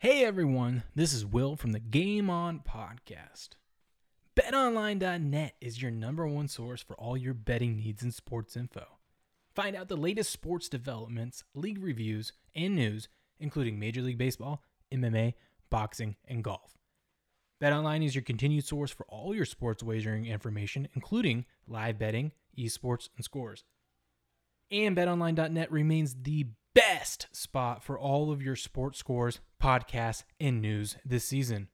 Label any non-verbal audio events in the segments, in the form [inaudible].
Hey everyone, this is Will from the Game On podcast. BetOnline.net is your number one source for all your betting needs and sports info. Find out the latest sports developments, league reviews, and news, including Major League Baseball, MMA, boxing, and golf. BetOnline is your continued source for all your sports wagering information, including live betting, esports, and scores. And BetOnline.net remains the best spot for all of your sports scores, podcasts, and news this season.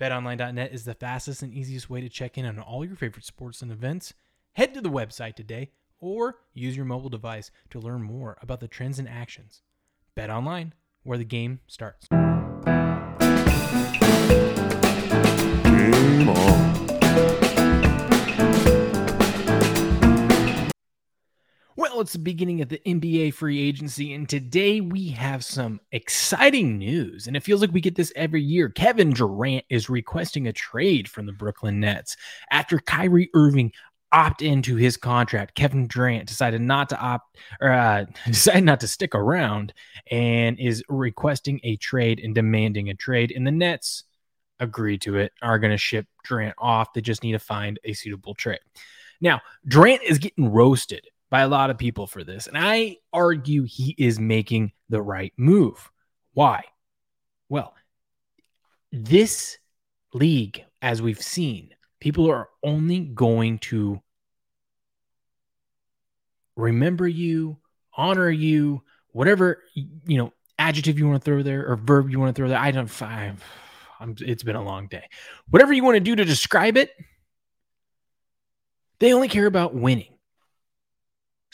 BetOnline.net is the fastest and easiest way to check in on all your favorite sports and events. Head to the website today or use your mobile device to learn more about the trends and actions. Bet online, where the game starts. Well, it's the beginning of the NBA free agency, and today we have some exciting news. And it feels like we get this every year. Kevin Durant is requesting a trade from the Brooklyn Nets after Kyrie Irving opt into his contract. Kevin Durant decided not to opt or uh, [laughs] decided not to stick around and is requesting a trade and demanding a trade. And the Nets agree to it, are going to ship Durant off. They just need to find a suitable trade. Now, Durant is getting roasted by a lot of people for this. And I argue he is making the right move. Why? Well, this league, as we've seen, people are only going to remember you, honor you, whatever, you know, adjective you want to throw there or verb you want to throw there. I don't five. It's been a long day. Whatever you want to do to describe it, they only care about winning.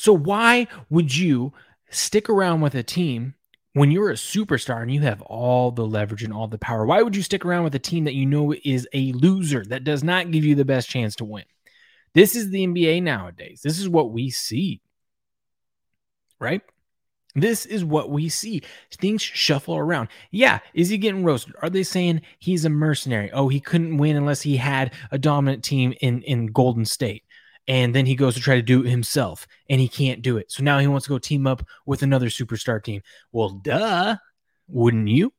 So why would you stick around with a team when you're a superstar and you have all the leverage and all the power? Why would you stick around with a team that you know is a loser that does not give you the best chance to win? This is the NBA nowadays. This is what we see. Right? This is what we see. Things shuffle around. Yeah, is he getting roasted? Are they saying he's a mercenary? Oh, he couldn't win unless he had a dominant team in in Golden State and then he goes to try to do it himself and he can't do it. So now he wants to go team up with another superstar team. Well, duh, wouldn't you?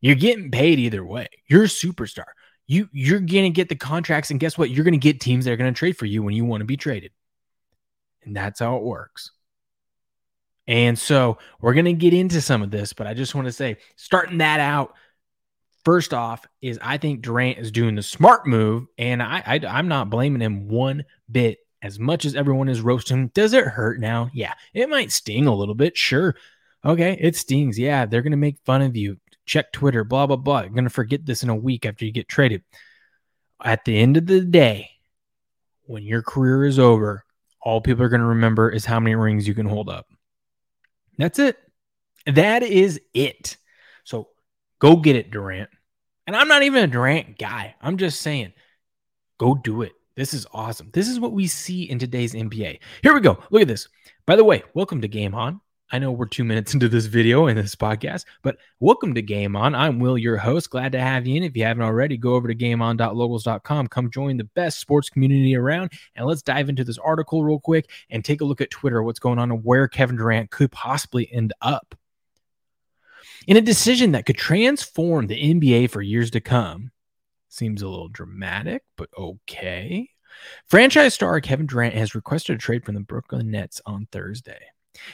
You're getting paid either way. You're a superstar. You you're going to get the contracts and guess what? You're going to get teams that are going to trade for you when you want to be traded. And that's how it works. And so we're going to get into some of this, but I just want to say starting that out First off, is I think Durant is doing the smart move, and I, I I'm not blaming him one bit. As much as everyone is roasting does it hurt now? Yeah, it might sting a little bit. Sure, okay, it stings. Yeah, they're gonna make fun of you. Check Twitter, blah blah blah. You're gonna forget this in a week after you get traded. At the end of the day, when your career is over, all people are gonna remember is how many rings you can hold up. That's it. That is it. So Go get it, Durant. And I'm not even a Durant guy. I'm just saying, go do it. This is awesome. This is what we see in today's NBA. Here we go. Look at this. By the way, welcome to Game On. I know we're two minutes into this video and this podcast, but welcome to Game On. I'm Will, your host. Glad to have you in. If you haven't already, go over to gameon.locals.com. Come join the best sports community around, and let's dive into this article real quick and take a look at Twitter, what's going on, and where Kevin Durant could possibly end up. In a decision that could transform the NBA for years to come. Seems a little dramatic, but okay. Franchise star Kevin Durant has requested a trade from the Brooklyn Nets on Thursday.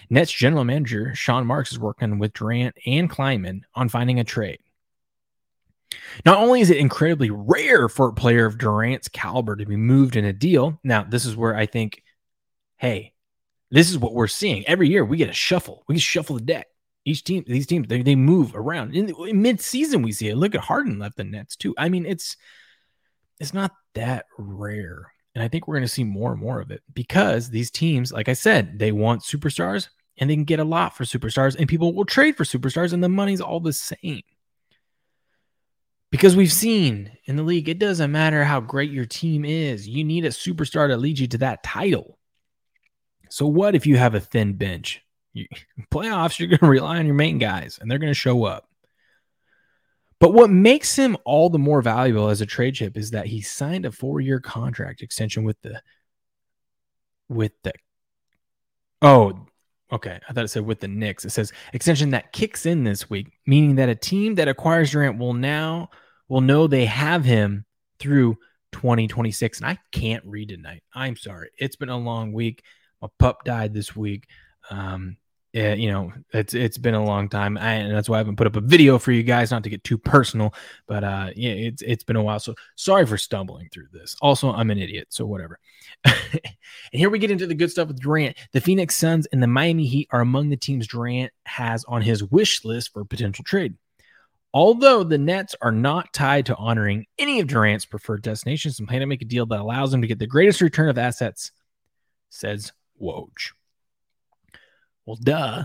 Nets general manager Sean Marks is working with Durant and Kleiman on finding a trade. Not only is it incredibly rare for a player of Durant's caliber to be moved in a deal, now this is where I think, hey, this is what we're seeing every year. We get a shuffle. We shuffle the deck. Each team, these teams, they, they move around. In, in mid-season, we see it. Look at Harden left the Nets too. I mean, it's it's not that rare. And I think we're going to see more and more of it because these teams, like I said, they want superstars and they can get a lot for superstars, and people will trade for superstars, and the money's all the same. Because we've seen in the league, it doesn't matter how great your team is, you need a superstar to lead you to that title. So, what if you have a thin bench? You, [laughs] playoffs, you're going to rely on your main guys, and they're going to show up. But what makes him all the more valuable as a trade chip is that he signed a four-year contract extension with the with the oh Okay, I thought it said with the Knicks. It says extension that kicks in this week, meaning that a team that acquires Durant will now will know they have him through 2026. And I can't read tonight. I'm sorry. It's been a long week. My pup died this week. Um, you know, it's it's been a long time, I, and that's why I haven't put up a video for you guys, not to get too personal, but uh, yeah, it's it's been a while. So sorry for stumbling through this. Also, I'm an idiot, so whatever. and [laughs] here we get into the good stuff with Durant. The Phoenix Suns and the Miami Heat are among the teams Durant has on his wish list for potential trade. Although the Nets are not tied to honoring any of Durant's preferred destinations and plan to make a deal that allows them to get the greatest return of assets, says Woj. Well, duh.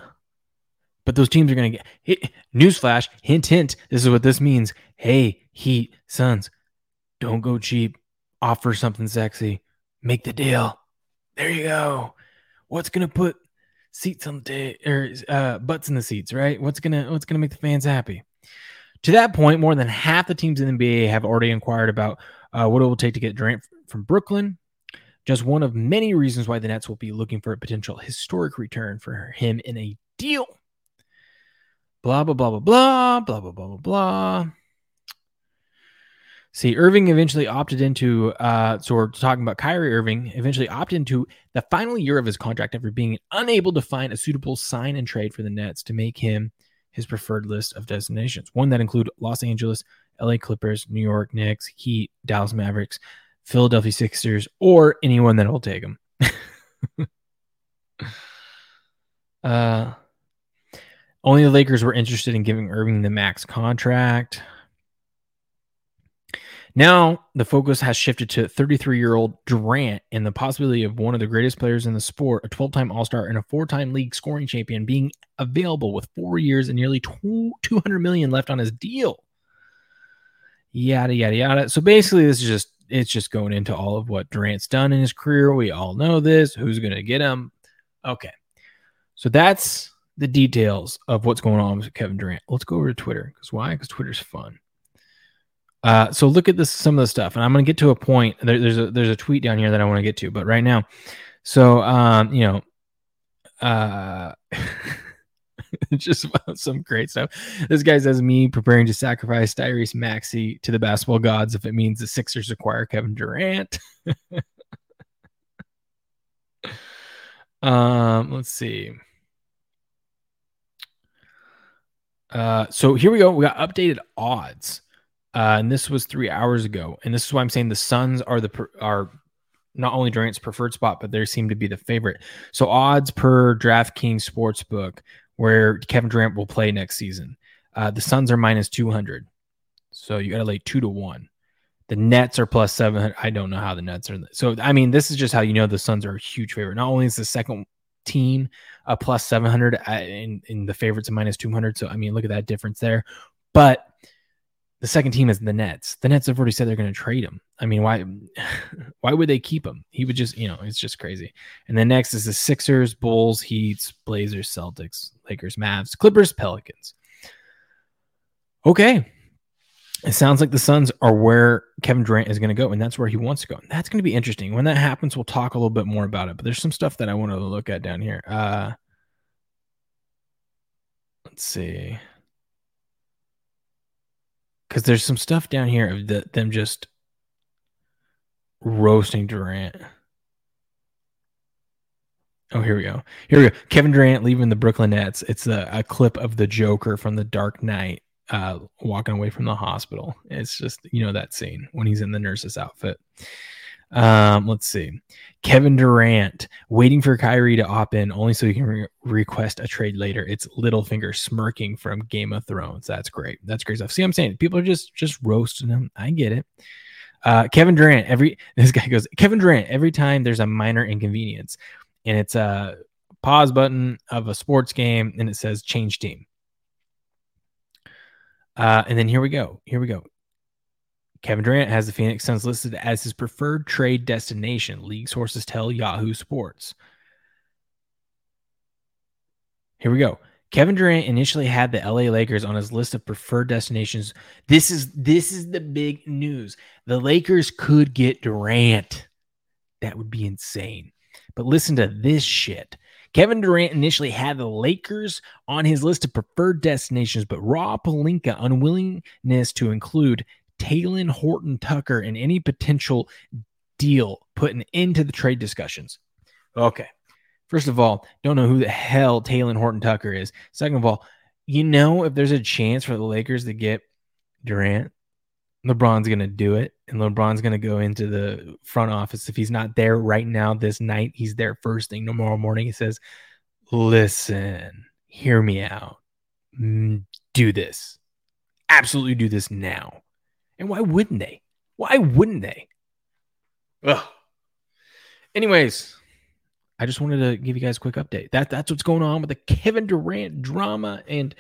But those teams are going to get hit. Newsflash, hint, hint. This is what this means. Hey, Heat, Suns, don't go cheap. Offer something sexy. Make the deal. There you go. What's going to put seats on the or uh, butts in the seats, right? What's gonna what's gonna make the fans happy? To that point, more than half the teams in the NBA have already inquired about uh, what it will take to get Durant from Brooklyn just one of many reasons why the Nets will be looking for a potential historic return for him in a deal. Blah, blah, blah, blah, blah, blah, blah, blah, blah, blah. See, Irving eventually opted into, uh, so we're talking about Kyrie Irving, eventually opted into the final year of his contract after being unable to find a suitable sign and trade for the Nets to make him his preferred list of destinations. One that include Los Angeles, LA Clippers, New York Knicks, Heat, Dallas Mavericks, Philadelphia Sixers, or anyone that will take him. [laughs] uh, only the Lakers were interested in giving Irving the max contract. Now the focus has shifted to 33 year old Durant and the possibility of one of the greatest players in the sport, a 12 time All Star and a four time league scoring champion, being available with four years and nearly 200 million left on his deal. Yada, yada, yada. So basically, this is just it's just going into all of what Durant's done in his career. We all know this. Who's going to get him? Okay. So that's the details of what's going on with Kevin Durant. Let's go over to Twitter. Because why? Because Twitter's fun. Uh, so look at this some of the stuff, and I'm going to get to a point. There, there's a there's a tweet down here that I want to get to, but right now, so um, you know, uh, [laughs] [laughs] just some great stuff. This guy says me preparing to sacrifice Tyrese Maxey to the basketball gods if it means the Sixers acquire Kevin Durant. [laughs] um, let's see. Uh, so here we go. We got updated odds, uh, and this was three hours ago. And this is why I'm saying the Suns are the are not only Durant's preferred spot, but they seem to be the favorite. So odds per DraftKings Sportsbook where Kevin Durant will play next season. Uh, the Suns are minus 200. So you got to lay two to one. The Nets are plus 700. I don't know how the Nets are. So, I mean, this is just how you know the Suns are a huge favorite. Not only is the second team a plus 700 uh, in, in the favorites minus 200. So, I mean, look at that difference there. But the second team is the Nets. The Nets have already said they're going to trade him. I mean, why [laughs] why would they keep him? He would just, you know, it's just crazy. And then next is the Sixers, Bulls, Heats, Blazers, Celtics, Lakers, Mavs, Clippers, Pelicans. Okay. It sounds like the Suns are where Kevin Durant is going to go, and that's where he wants to go. And that's going to be interesting. When that happens, we'll talk a little bit more about it. But there's some stuff that I want to look at down here. Uh, let's see because there's some stuff down here of the, them just roasting Durant. Oh, here we go. Here we go. Kevin Durant leaving the Brooklyn Nets. It's a, a clip of the Joker from The Dark Knight uh, walking away from the hospital. It's just, you know, that scene when he's in the nurse's outfit. Um, let's see. Kevin Durant waiting for Kyrie to opt in only so he can re- request a trade later. It's Littlefinger smirking from Game of Thrones. That's great. That's great stuff. See, I'm saying people are just just roasting him. I get it. Uh, Kevin Durant. Every [laughs] this guy goes Kevin Durant. Every time there's a minor inconvenience, and it's a pause button of a sports game, and it says change team. Uh, and then here we go. Here we go. Kevin Durant has the Phoenix Suns listed as his preferred trade destination, league sources tell Yahoo Sports. Here we go. Kevin Durant initially had the LA Lakers on his list of preferred destinations. This is this is the big news. The Lakers could get Durant. That would be insane. But listen to this shit. Kevin Durant initially had the Lakers on his list of preferred destinations, but Rob Pelinka unwillingness to include Talen Horton Tucker in any potential deal put an end to the trade discussions. Okay. First of all, don't know who the hell Talen Horton Tucker is. Second of all, you know if there's a chance for the Lakers to get Durant, LeBron's going to do it. And LeBron's going to go into the front office. If he's not there right now this night, he's there first thing tomorrow morning. He says, Listen, hear me out. Mm, do this. Absolutely do this now. And why wouldn't they? Why wouldn't they? Ugh. Anyways, I just wanted to give you guys a quick update. That that's what's going on with the Kevin Durant drama. And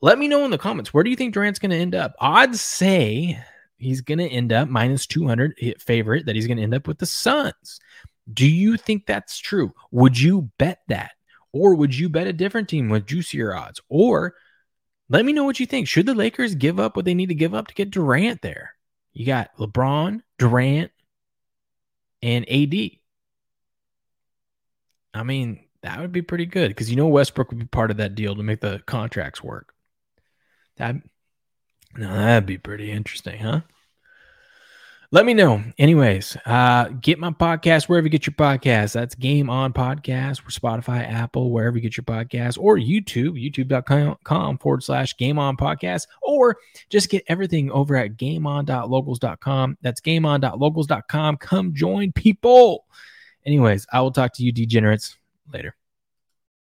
let me know in the comments where do you think Durant's going to end up? Odds say he's going to end up minus 200 eh, favorite that he's going to end up with the Suns. Do you think that's true? Would you bet that? Or would you bet a different team with juicier odds? Or let me know what you think. Should the Lakers give up what they need to give up to get Durant there? You got LeBron, Durant, and AD. I mean, that would be pretty good because you know Westbrook would be part of that deal to make the contracts work. That no, that'd be pretty interesting, huh? Let me know. Anyways, uh, get my podcast wherever you get your podcast. That's Game On Podcast for Spotify, Apple, wherever you get your podcast, or YouTube, youtube.com forward slash Game On Podcast, or just get everything over at gameon.locals.com. That's gameon.locals.com. Come join people. Anyways, I will talk to you degenerates later.